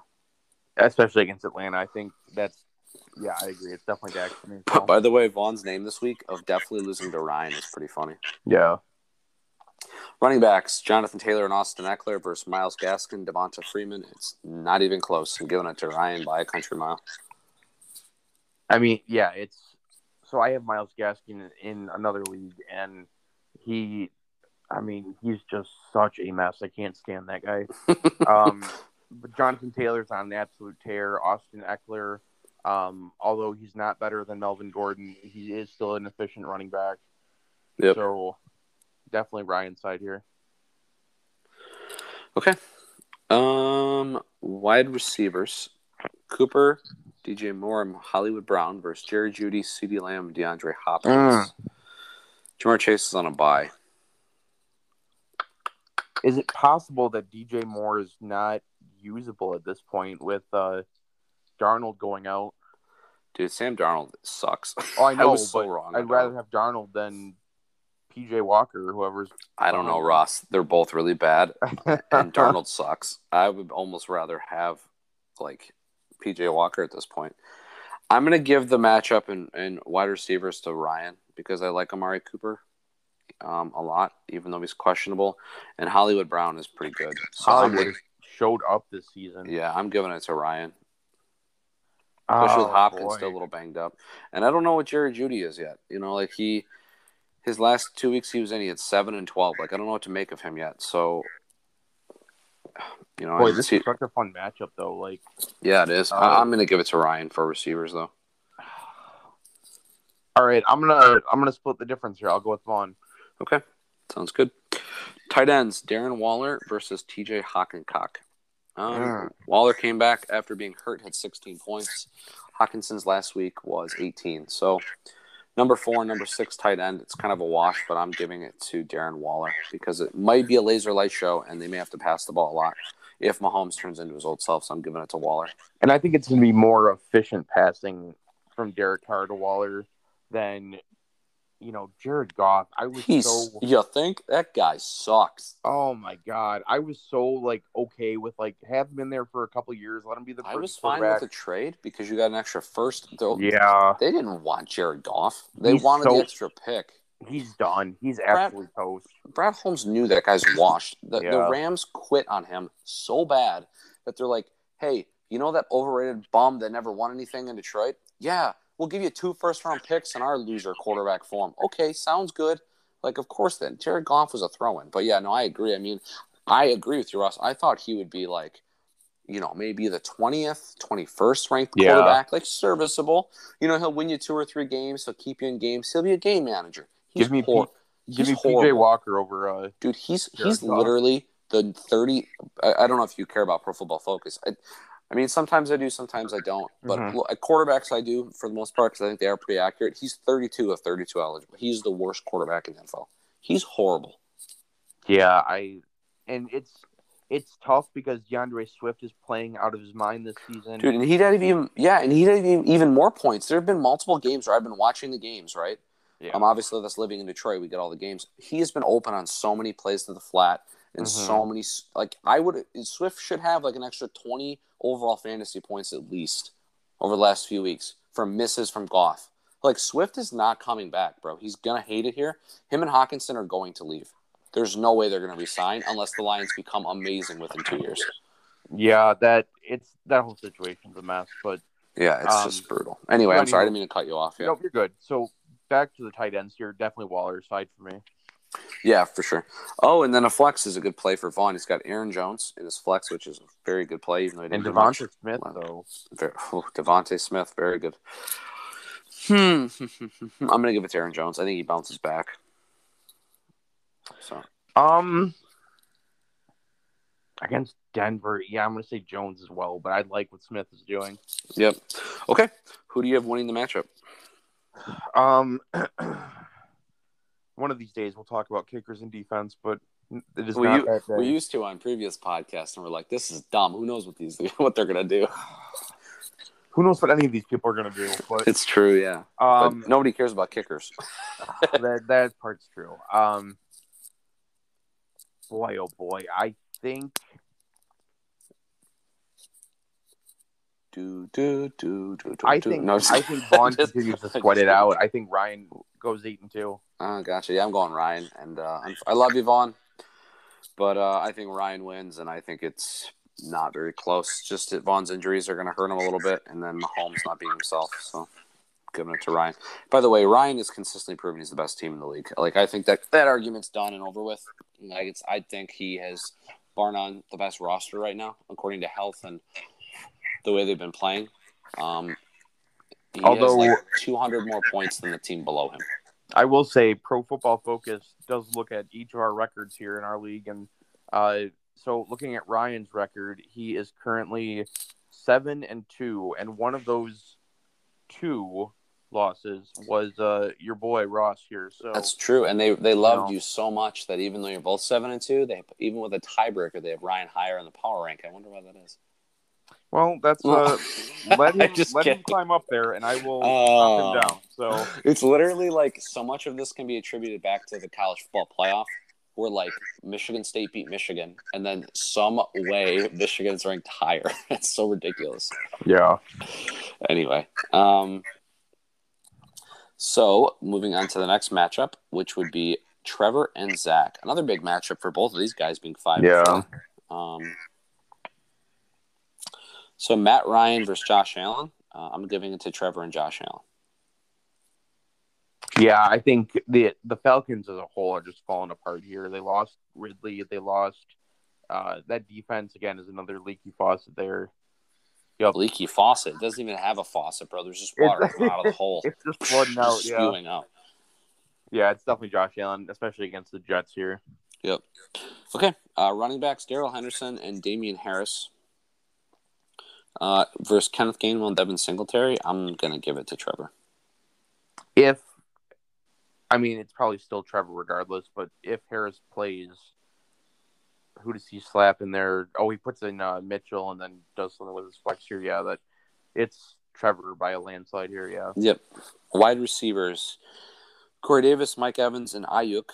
especially against Atlanta. I think that's yeah, I agree. It's definitely Dak for me. So. By the way, Vaughn's name this week of definitely losing to Ryan is pretty funny. Yeah. Running backs: Jonathan Taylor and Austin Ekeler versus Myles Gaskin, Devonta Freeman. It's not even close. I'm giving it to Ryan by a country mile. I mean, yeah, it's so I have Myles Gaskin in another league, and he, I mean, he's just such a mess. I can't stand that guy. [laughs] um, but Jonathan Taylor's on an absolute tear. Austin Ekeler, um, although he's not better than Melvin Gordon, he is still an efficient running back. Yep. So definitely Ryan's side here. Okay. Um, wide receivers: Cooper, DJ Moore, and Hollywood Brown versus Jerry Jeudy, CeeDee Lamb, DeAndre Hopkins. Mm. Ja'Marr Chase is on a bye. Is it possible that DJ Moore is not usable at this point with uh, Darnold going out? Dude, Sam Darnold sucks. Oh, I [laughs] know, I so but wrong. I'd rather have Darnold than PJ Walker or whoever's. I don't know, Ross. They're both really bad, [laughs] and Darnold sucks. I would almost rather have like PJ Walker at this point. I'm gonna give the matchup in, in wide receivers to Ryan because I like Amari Cooper um, a lot, even though he's questionable, and Hollywood Brown is pretty good. So Hollywood showed up this season. Yeah, I'm giving it to Ryan. Especially oh, with Hopkins boy. still a little banged up, and I don't know what Jerry Jeudy is yet. You know, like he his last two weeks he was in, he had seven and twelve. Like I don't know what to make of him yet. So, you know, boy, this is such a fun matchup though. Like, yeah, it is. Uh, I'm gonna give it to Ryan for receivers though. [sighs] All right, I'm gonna I'm gonna split the difference here. I'll go with Vaughn. Okay, sounds good. Tight ends: Darren Waller versus T.J. Hockencock. Um, mm. Waller came back after being hurt, had 16 points. Hockenson's last week was 18. So Number four, number six tight end. It's kind of a wash, but I'm giving it to Darren Waller because it might be a laser light show, and they may have to pass the ball a lot if Mahomes turns into his old self. So I'm giving it to Waller. And I think it's going to be more efficient passing from Derek Carr to Waller than you know, Jared Goff, I was He's, so. You think that guy sucks? Oh my god, I was so like okay with like have him in there for a couple years, let him be the. I was fine with the trade because you got an extra first. Yeah, they didn't want Jared Goff. They He's wanted so, the extra pick. He's done. He's Brad, absolutely toast. Brad Holmes knew that guy's washed. The, yeah. the Rams quit on him so bad that they're like, "Hey, you know that overrated bum that never won anything in Detroit? Yeah, we'll give you two first round picks and our loser quarterback form. Okay, sounds good. Like, of course, then Jared Goff was a throw in. But yeah, no, I agree. I mean, I agree with you, Ross. I thought he would be like, you know, maybe the 20th, 21st ranked yeah. quarterback, like serviceable. You know, he'll win you two or three games. He'll keep you in games. He'll be a game manager. He's give me, poor. P- give me PJ Walker over. Uh, Dude, he's Jared he's Goff. literally the 30. I, I, don't know if you care about Pro Football Focus. I, I mean, sometimes I do, sometimes I don't. But mm-hmm. at quarterbacks, I do for the most part because I think they are pretty accurate. He's 32 of 32 eligible. He's the worst quarterback in the NFL. He's horrible. Yeah, I and it's it's tough because DeAndre Swift is playing out of his mind this season, dude. And he had even yeah, and he had even, even more points. There have been multiple games where I've been watching the games, right? Yeah. Um, obviously that's living in Detroit. We get all the games. He has been open on so many plays to the flat and mm-hmm. so many like I would Swift should have like an extra 20 overall fantasy points at least over the last few weeks from misses from Goff. Like Swift is not coming back, bro. He's gonna hate it here. Him and Hockenson are going to leave. There's no way they're gonna resign unless the Lions become amazing within two years. Yeah, that it's that whole situation's a mess, but yeah, it's um, just brutal. Anyway, I'm sorry, I didn't mean to cut you off. Yeah, no, you're good. So back to the tight ends here. Definitely Waller's side for me. Yeah, for sure. Oh, and then a flex is a good play for Vaughn. He's got Aaron Jones in his flex, which is a very good play. Even though he didn't and Devonta Smith, though. oh, DeVonta Smith, very good. Hmm. [laughs] I'm gonna give it to Aaron Jones. I think he bounces back. So. Um. Against Denver, yeah, I'm gonna say Jones as well, but I like what Smith is doing. Yep. Okay. Who do you have winning the matchup? Um. [clears throat] one of these days we'll talk about kickers and defense, but it is we, not that day. We used to on previous podcasts, and we're like, "This is dumb. Who knows what these [laughs] what they're gonna do?" [sighs] who knows what any of these people are going to do? But it's true, yeah. Um, but nobody cares about kickers. [sighs] that that part's true. Um, boy, oh boy, I think. Do, do, do, do, do, I think no, I think [laughs] Vaughn continues to sweat it out. I think Ryan goes eight and two. Oh, gotcha. Yeah, I'm going Ryan, and uh, I love you, Vaughn, but uh, I think Ryan wins, and I think it's not very close. Just that Vaughn's injuries are going to hurt him a little bit, and then Mahomes not being himself. So giving it to Ryan. By the way, Ryan is consistently proving he's the best team in the league. Like I think that that argument's done and over with. Like it's, I think he has, bar none, the best roster right now according to health and the way they've been playing. Um, he Although has like 200 more points than the team below him. I will say, Pro Football Focus does look at each of our records here in our league, and uh, so looking at Ryan's record, he is currently seven and two, and one of those two losses was uh, your boy Ross here. So that's true, and they they loved you, know, you so much that even though you're both seven and two, they even with a tiebreaker, they have Ryan higher in the power rank. I wonder why that is. Well, that's uh, let [laughs] him let him climb up there, and I will knock him oh. down. So it's literally like so much of this can be attributed back to the college football playoff where like Michigan State beat Michigan, and then some way Michigan's ranked higher. [laughs] it's so ridiculous. Yeah. Anyway, um, so moving on to the next matchup, which would be Trevor and Zach. Another big matchup for both of these guys being five. Yeah. Um. So Matt Ryan versus Josh Allen. Uh, I'm giving it to Trevor and Josh Allen. Yeah, I think the the Falcons as a whole are just falling apart here. They lost Ridley. They lost uh, that defense again is another leaky faucet there. Yep. Leaky faucet. It doesn't even have a faucet, bro. There's just water coming out of the hole. [laughs] It's just flooding out, yeah. spewing out. Yeah, it's definitely Josh Allen, especially against the Jets here. Yep. Okay. Uh, running backs Darrell Henderson and Damien Harris. Uh, versus Kenneth Gainwell and Devin Singletary. I'm gonna give it to Trevor. If I mean, it's probably still Trevor regardless. But if Harris plays, who does he slap in there? Oh, he puts in uh, Mitchell and then does something with his flex here. Yeah, that it's Trevor by a landslide here. Yeah. Yep. Wide receivers: Corey Davis, Mike Evans, and Aiyuk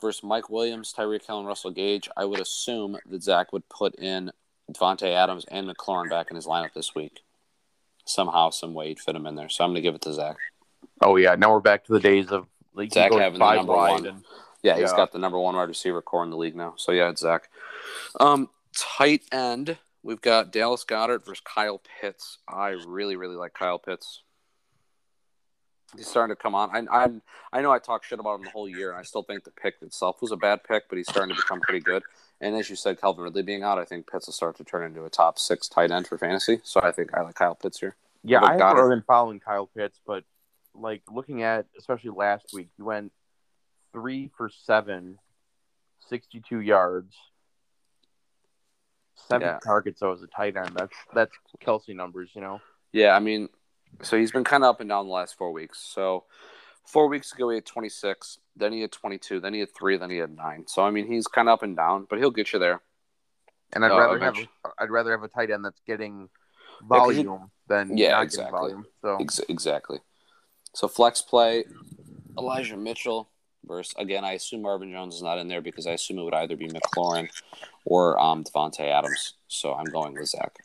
versus Mike Williams, Tyreek Hill, and Russell Gage. I would assume that Zach would put in Davante Adams and McLaurin back in his lineup this week. Somehow, some way, he'd fit him in there. So I'm going to give it to Zach. Oh yeah, now we're back to the days of like Zach having the number one. And, yeah, he's got the number one wide receiver core in the league now. So yeah, it's Zach. Um, tight end, we've got Dallas Goedert versus Kyle Pitts. I really, really like Kyle Pitts. He's starting to come on. I, I, I know I talk shit about him the whole year, and I still think the pick itself was a bad pick, but he's starting to become pretty good. And as you said, Calvin Ridley being out, I think Pitts will start to turn into a top six tight end for fantasy. So I think I like Kyle Pitts here. Yeah, I haven't been following Kyle Pitts, but like looking at especially last week, he went three for seven, 62 yards, seven yeah. targets. So as a tight end, that's that's Kelce numbers, you know. Yeah, I mean, so he's been kind of up and down the last four weeks. So four weeks ago he had 26, then he had 22, then he had three, then he had nine. So I mean, he's kind of up and down, but he'll get you there. And I'd uh, rather eventually. have I'd rather have a tight end that's getting volume yeah, than yeah, exactly. volume. So Ex- exactly. So flex play, Elijah Mitchell versus again. I assume Marvin Jones is not in there because I assume it would either be McLaurin or um, Davante Adams. So I'm going with Zach.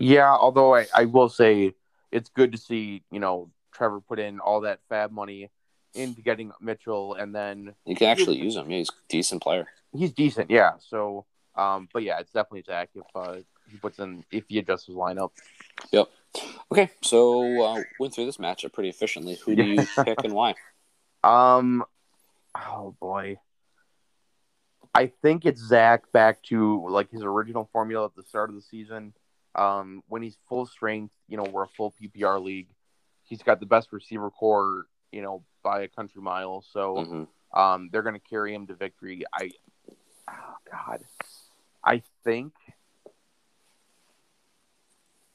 Yeah, although I, I will say it's good to see you know Trevor put in all that FAAB money into getting Mitchell, and then you can actually use him. Yeah, he's a decent player. He's decent, yeah. So, um, but yeah, it's definitely Zach if uh, he puts in if he adjusts his lineup. Yep. Okay, so uh, went through this matchup pretty efficiently. Who do you [laughs] pick and why? Um, oh boy, I think it's Zach back to like his original formula at the start of the season. Um, when he's full strength, you know, we're a full PPR league. He's got the best receiver core, you know, by a country mile. So, mm-hmm. um, they're going to carry him to victory. I, oh God, I think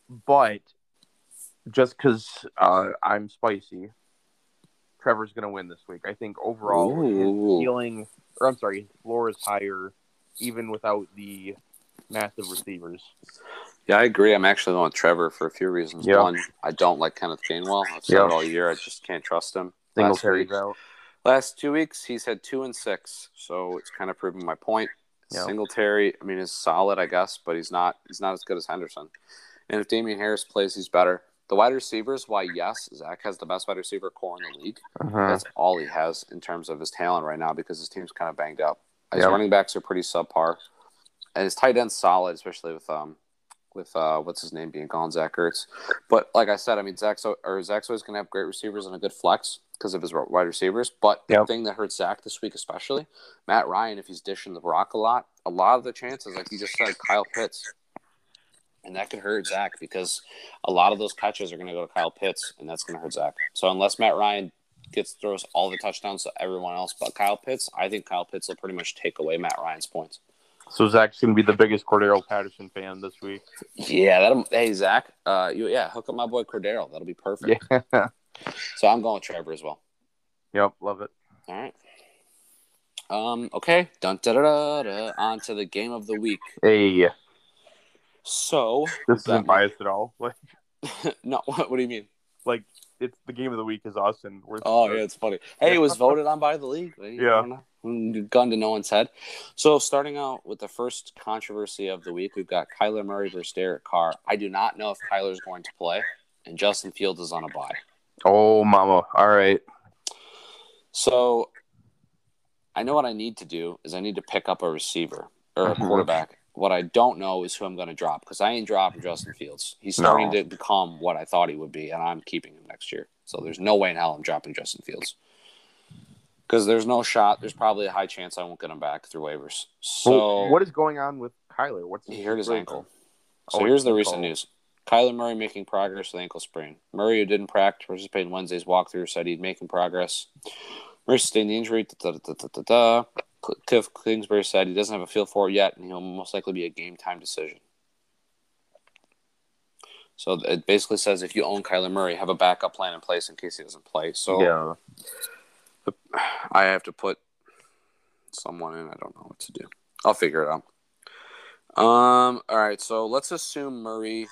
but just because uh, I'm spicy, Trevor's going to win this week. I think overall, Ooh. his ceiling, or I'm sorry, his floor is higher, even without the massive receivers. Yeah, I agree. I'm actually going with Trevor for a few reasons. Yep. One, I don't like Kenneth Gainwell. I've said yep. it all year. I just can't trust him. Last, out. last two weeks, he's had two and six, so it's kind of proving my point. Yep. Singletary, I mean, is solid, I guess, but he's not. He's not as good as Henderson. And if Damien Harris plays, he's better. The wide receivers, why yes, Zach has the best wide receiver core in the league. Uh-huh. That's all he has in terms of his talent right now because his team's kind of banged up. His yep. running backs are pretty subpar, and his tight end's solid, especially with um with uh what's his name being gone, Zach Ertz. But like I said, I mean Zach so or Zach's always gonna have great receivers and a good flex because of his wide receivers. But yep. the thing that hurts Zach this week, especially Matt Ryan, if he's dishing the rock a lot, a lot of the chances, like you just said, Kyle Pitts and that could hurt Zach because a lot of those catches are going to go to Kyle Pitts, and that's going to hurt Zach. So unless Matt Ryan gets throws all the touchdowns to everyone else but Kyle Pitts, I think Kyle Pitts will pretty much take away Matt Ryan's points. So Zach's going to be the biggest Cordarrelle Patterson fan this week. Yeah, that. Hey Zach, uh, you yeah, hook up my boy Cordarrelle. That'll be perfect. Yeah. [laughs] so I'm going with Trevor as well. Yep, love it. All right. Um. Okay. Dun da da da. da. On to the game of the week. Hey. So this isn't biased at all. Like, [laughs] [laughs] no, what, what do you mean? Like, it's the game of the week is us, and we're. Oh yeah, it's funny. Hey, it was [laughs] voted on by the league. Yeah, gun to no one's head. So starting out with the first controversy of the week, we've got Kyler Murray versus Derek Carr. I do not know if Kyler's going to play, and Justin Fields is on a bye. Oh, mama! All right. So I know what I need to do is I need to pick up a receiver or a mm-hmm. quarterback what I don't know is who I'm going to drop because I ain't dropping mm-hmm. Justin Fields. He's starting no. to become what I thought he would be, and I'm keeping him next year. So there's no way in hell I'm dropping Justin Fields because there's no shot. There's probably a high chance I won't get him back through waivers. So well, what is going on with Kyler? What's he hurt his ankle? Oh, so oh, here's the recent news: Kyler Murray making progress with ankle sprain. Murray, who didn't practice, participate in Wednesday's walkthrough, said he'd making progress. Murray sustained the injury. Da, da, da, Cliff Kingsbury said he doesn't have a feel for it yet, and he'll most likely be a game time decision. So it basically says if you own Kyler Murray, have a backup plan in place in case he doesn't play. So yeah, I have to put someone in. I don't know what to do. I'll figure it out. Um. All right. So let's assume Murray.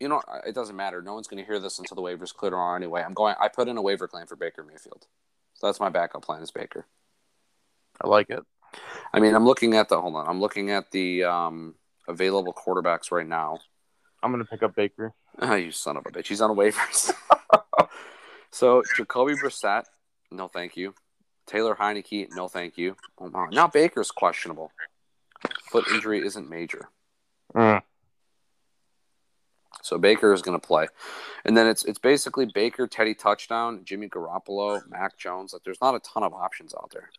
You know, it doesn't matter. No one's going to hear this until the waivers clear on anyway. I'm going. I put in a waiver claim for Baker Mayfield. So that's my backup plan is Baker. I like it. I mean, I'm looking at the hold on. I'm looking at the um, available quarterbacks right now. I'm gonna pick up Baker. Oh, [laughs] you son of a bitch! He's on waivers. [laughs] so Jacoby Brissett, no thank you. Taylor Heinicke, no thank you. Oh, my. Now Baker's questionable. Foot injury isn't major. Mm. So Baker is going to play, and then it's it's basically Baker, Teddy touchdown, Jimmy Garoppolo, Mac Jones. Like there's not a ton of options out there.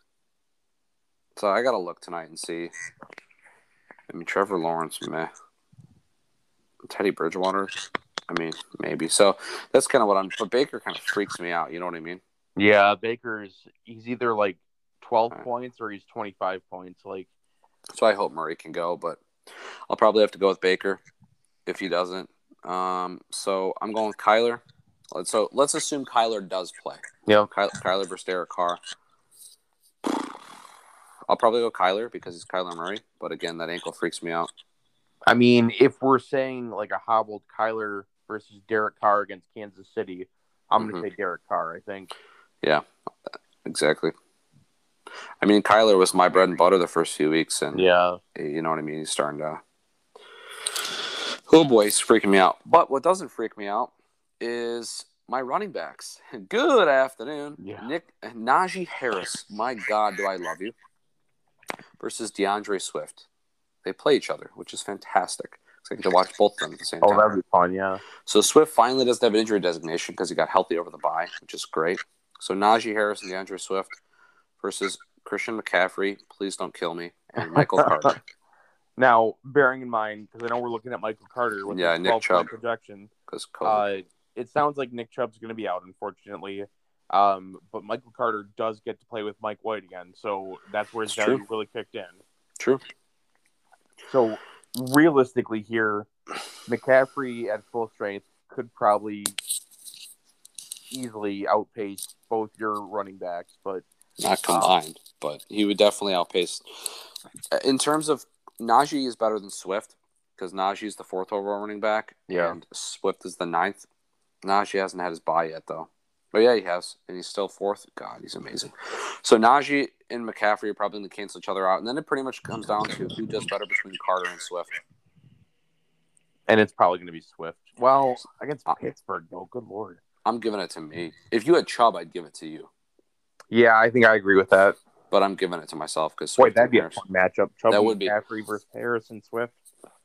So I gotta look tonight and see. I mean, Trevor Lawrence, meh. Teddy Bridgewater, I mean, maybe. So that's kind of what I'm. But Baker kind of freaks me out. You know what I mean? Yeah, Baker's he's either like twelve right. points or he's twenty five points. Like, so I hope Murray can go, but I'll probably have to go with Baker if he doesn't. Um, so I'm going with Kyler. So let's assume Kyler does play. Yeah, Kyler, Kyler versus Derek Carr. I'll probably go Kyler because it's Kyler Murray. But again, that ankle freaks me out. I mean, if we're saying like a hobbled Kyler versus Derek Carr against Kansas City, I'm mm-hmm. going to say Derek Carr. I think. Yeah, exactly. I mean, Kyler was my bread and butter the first few weeks, and yeah, you know what I mean. He's starting to. Oh boy, he's freaking me out. But what doesn't freak me out is my running backs. [laughs] Good afternoon, yeah. Nick Najee Harris. My God, do I love you? Versus DeAndre Swift. They play each other, which is fantastic. So I get to watch both of them at the same oh, time. Oh, that'd be fun, yeah. So Swift finally doesn't have an injury designation because he got healthy over the bye, which is great. So Najee Harris and DeAndre Swift versus Christian McCaffrey. Please don't kill me. And [laughs] Michael Carter. Now, bearing in mind, because I know we're looking at Michael Carter with yeah, Nick Chubb projection, because uh, it sounds like Nick Chubb's going to be out, unfortunately. Um, but Michael Carter does get to play with Mike White again, so that's where his value really kicked in. True. So realistically, here, McCaffrey at full strength could probably easily outpace both your running backs, but not combined. Um, but he would definitely outpace. In terms of Najee is better than Swift. because Najee is the fourth overall running back. Yeah. And Swift is the ninth. Najee hasn't had his bye yet, though. But yeah, he has, and he's still fourth. God, he's amazing. So Najee and McCaffrey are probably going to cancel each other out, and then it pretty much comes down to who does better between Carter and Swift. And it's probably going to be Swift. Well, against Pittsburgh, though. Good lord. I'm giving it to me. If you had Chubb, I'd give it to you. Yeah, I think I agree with that. But I'm giving it to myself because wait, that'd be a fun matchup. Chubb that would McCaffrey be versus Harrison Swift.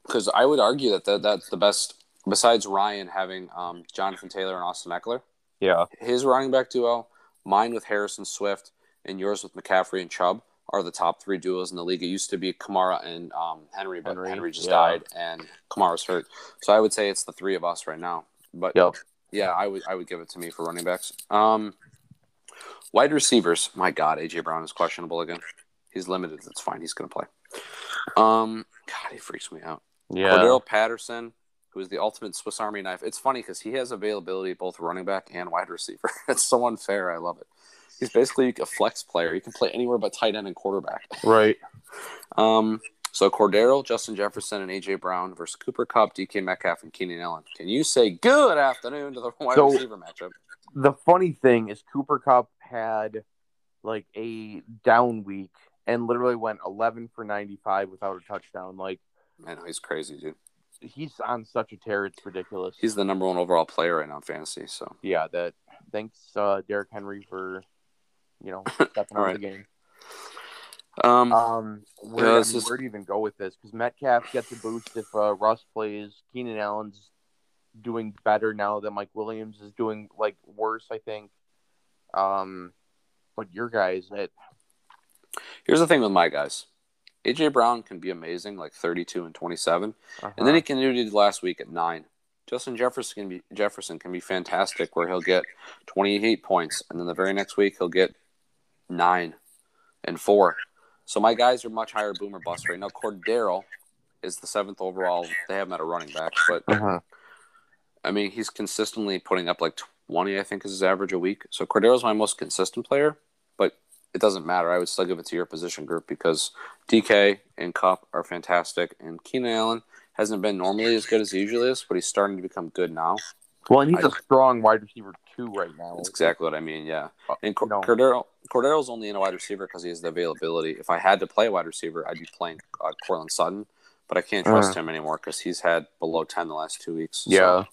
Because I would argue that the, that's the best. Besides Ryan having um, Jonathan Taylor and Austin Ekeler, yeah, his running back duo, mine with Harrison Swift, and yours with McCaffrey and Chubb are the top three duos in the league. It used to be Kamara and um, Henry, but Henry, Henry just yeah. died and Kamara's hurt. So I would say it's the three of us right now. But yep. yeah, I would I would give it to me for running backs. Um, wide receivers, my God, AJ Brown is questionable again. He's limited. That's fine. He's going to play. Um, God, he freaks me out. Yeah, Cordarrelle Patterson, who is the ultimate Swiss Army knife. It's funny because he has availability both running back and wide receiver. [laughs] it's so unfair. I love it. He's basically a flex player. He can play anywhere but tight end and quarterback. Right. [laughs] um. So Cordero, Justin Jefferson, and AJ Brown versus Cooper Kupp, DK Metcalf, and Keenan Allen. Can you say good afternoon to the wide so, receiver matchup? The funny thing is Cooper Kupp had like a down week and literally went 11 for 95 without a touchdown. Like, I know he's crazy, dude. He's on such a tear; it's ridiculous. He's the number one overall player right now in fantasy. So yeah, that thanks uh, Derrick Henry for you know [laughs] stepping up right. the game. Um, um where, yeah, I mean, where do you even go with this? Because Metcalf gets a boost if uh, Russ plays. Keenan Allen's doing better now that Mike Williams is doing like worse. I think. Um, but your guys, it. Here's the thing with my guys. AJ Brown can be amazing, like 32 and 27, uh-huh. and then he can do it last week at nine. Justin Jefferson can be Jefferson can be fantastic, where he'll get 28 points, and then the very next week he'll get nine and four. So my guys are much higher boomer bust right now. Cordarrelle is the seventh overall. They have him at a running back, but uh-huh. I mean he's consistently putting up like 20, I think, is his average a week. So Cordarrelle's my most consistent player, but it doesn't matter. I would still give it to your position group because DK and Kupp are fantastic, and Keenan Allen hasn't been normally as good as he usually is, but he's starting to become good now. Well, and he's I, a strong wide receiver too right now. That's exactly what I mean. Yeah, uh, and Cor- no. Cordero Cordero's only in a wide receiver because he has the availability. If I had to play a wide receiver, I'd be playing uh, Courtland Sutton, but I can't trust uh. him anymore because he's had below ten the last two weeks. Yeah. So.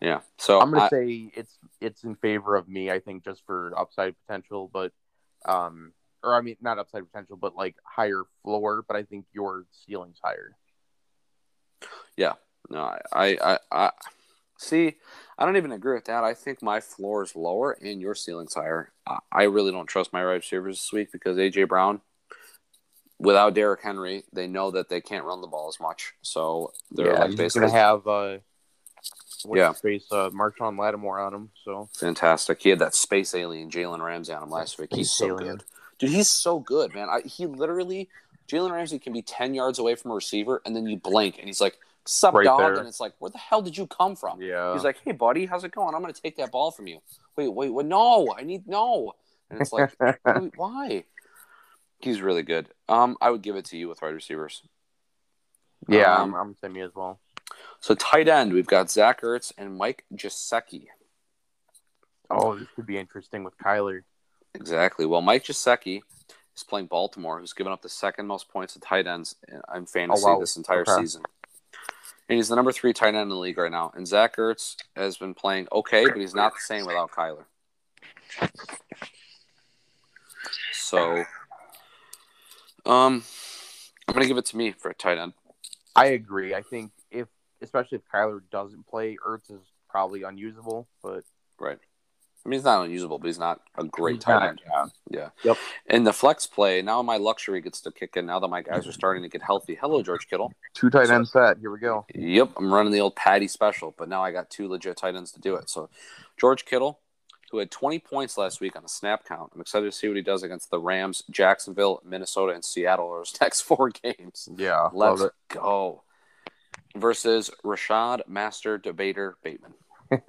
Yeah. So I'm gonna I, say it's it's in favor of me. I think just for upside potential, but um, or I mean not upside potential, but like higher floor. But I think your ceiling's higher. Yeah. No, I, I, I, I see. I don't even agree with that. I think my floor is lower and your ceiling's higher. I, I really don't trust my right receivers this week because AJ Brown, without Derrick Henry, they know that they can't run the ball as much. So they're yeah, like basically going to have uh, yeah, space uh, Marshon Lattimore on him. So fantastic. He had that space alien Jalen Ramsey on him last week. He's so alien. good, dude. He's so good, man. I, he literally Jalen Ramsey can be ten yards away from a receiver, and then you blink, and he's like, "Sup, right dog?" There. And it's like, "Where the hell did you come from?" Yeah. He's like, "Hey, buddy, how's it going? I'm gonna take that ball from you." Wait, wait, wait. No, I need no. And it's like, [laughs] why? He's really good. Um, I would give it to you with wide receivers. Yeah, um, I'm, I'm me as well. So tight end, we've got Zach Ertz and Mike Gesicki. Oh, this could be interesting with Kyler. Exactly. Well, Mike Gesicki is playing Baltimore, who's given up the second most points to tight ends in fantasy oh, wow. this entire okay. season. And he's the number three tight end in the league right now. And Zach Ertz has been playing okay, but he's not the same without Kyler. So, um, I'm gonna give it to me for a tight end. I agree. I think especially if Kyler doesn't play, Ertz is probably unusable. But right. I mean, he's not unusable, but he's not a great tight end. Yeah. yeah. Yep. And the flex play, now my luxury gets to kick in now that my guys are starting to get healthy. Hello, George Kittle. Two tight ends so, set. Here we go. Yep. I'm running the old Patty special, but now I got two legit tight ends to do it. So George Kittle, who had 20 points last week on a snap count. I'm excited to see what he does against the Rams, Jacksonville, Minnesota, and Seattle those [laughs] next four games. Yeah. Let's go. Versus Rashad Master Debater Bateman. [laughs]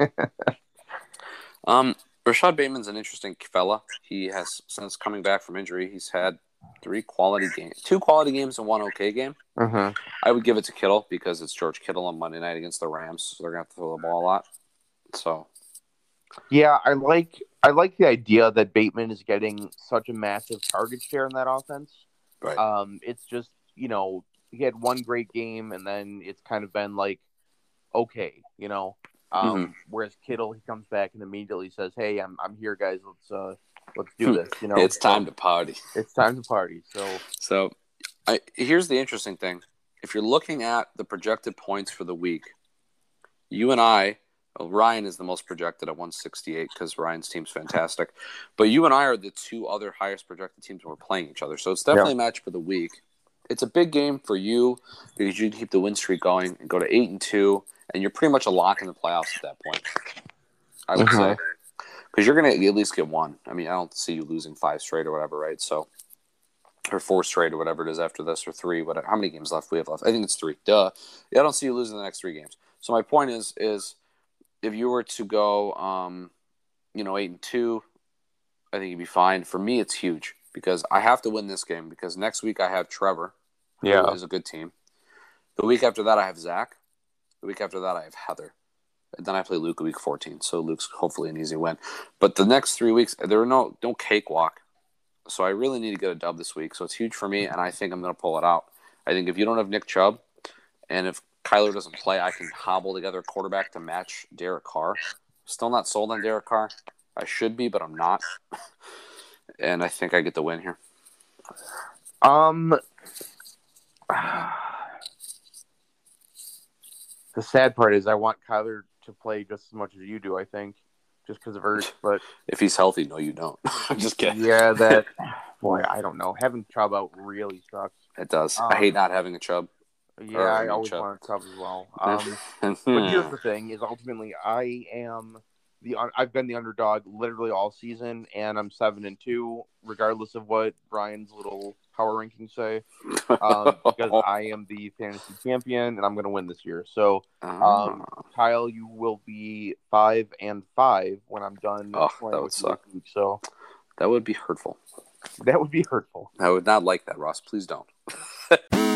um, Rashad Bateman's an interesting fella. He has since coming back from injury, he's had three quality games, two quality games, and one okay game. Mm-hmm. I would give it to Kittle because it's George Kittle on Monday night against the Rams. So they're gonna have to throw the ball a lot. So, yeah, I like I like the idea that Bateman is getting such a massive target share in that offense. Right. Um, it's just you know he had one great game and then it's kind of been like okay, you know. Um, Mhm. Whereas Kittle, he comes back and immediately says, "Hey, I'm I'm here, guys. Let's uh let's do this." You know, it's So, time to party. it's time to party. So So, I, here's the interesting thing: if you're looking at the projected points for the week, you and I, well, Ryan is the most projected at 168 because Ryan's team's fantastic, but you and I are the two other highest projected teams when we're playing each other. So it's definitely a match for the week. It's a big game for you because you can keep the win streak going and go to eight and two, and you're pretty much a lock in the playoffs at that point. I would Mhm. say because you're going to at least get one. I mean, I don't see you losing five straight or whatever, right? So or four straight or whatever it is after this or three whatever how many games left we have left i think it's three duh yeah, i don't see you losing the next three games so my point is is if you were to go um you know eight and two i think you'd be fine for me it's huge because i have to win this game because next week i have trevor Yeah. is a good team the week after that i have zach the week after that i have heather and then I play Luke week 14, so Luke's hopefully an easy win. But the next three weeks, there are no no cakewalk. So I really need to get a dub this week. So it's huge for me, and I think I'm going to pull it out. I think if you don't have Nick Chubb, and if Kyler doesn't play, I can hobble together a quarterback to match Derek Carr. Still not sold on Derek Carr. I should be, but I'm not. [laughs] And I think I get the win here. Um, the sad part is I want Kyler to play just as much as you do. I think just because of Ertz, [laughs] but If he's healthy, no, you don't. [laughs] I'm just kidding. yeah, that [laughs] boy, I don't know. Having Chubb out really sucks. It does. I Um, hate not having a Chubb. Yeah, I I always Chubb. want Chubb as well. Um, but here's the thing: is ultimately I am the I've been the underdog literally all season, and I'm seven and two, regardless of what Brian's little power rankings say. Um, [laughs] because I am the fantasy champion, and I'm going to win this year. So um, Kyle, you will be five and five when I'm done. Oh, that would suck. week. So that would be hurtful. that would be hurtful. I would not like that, Ross. Please don't. [laughs]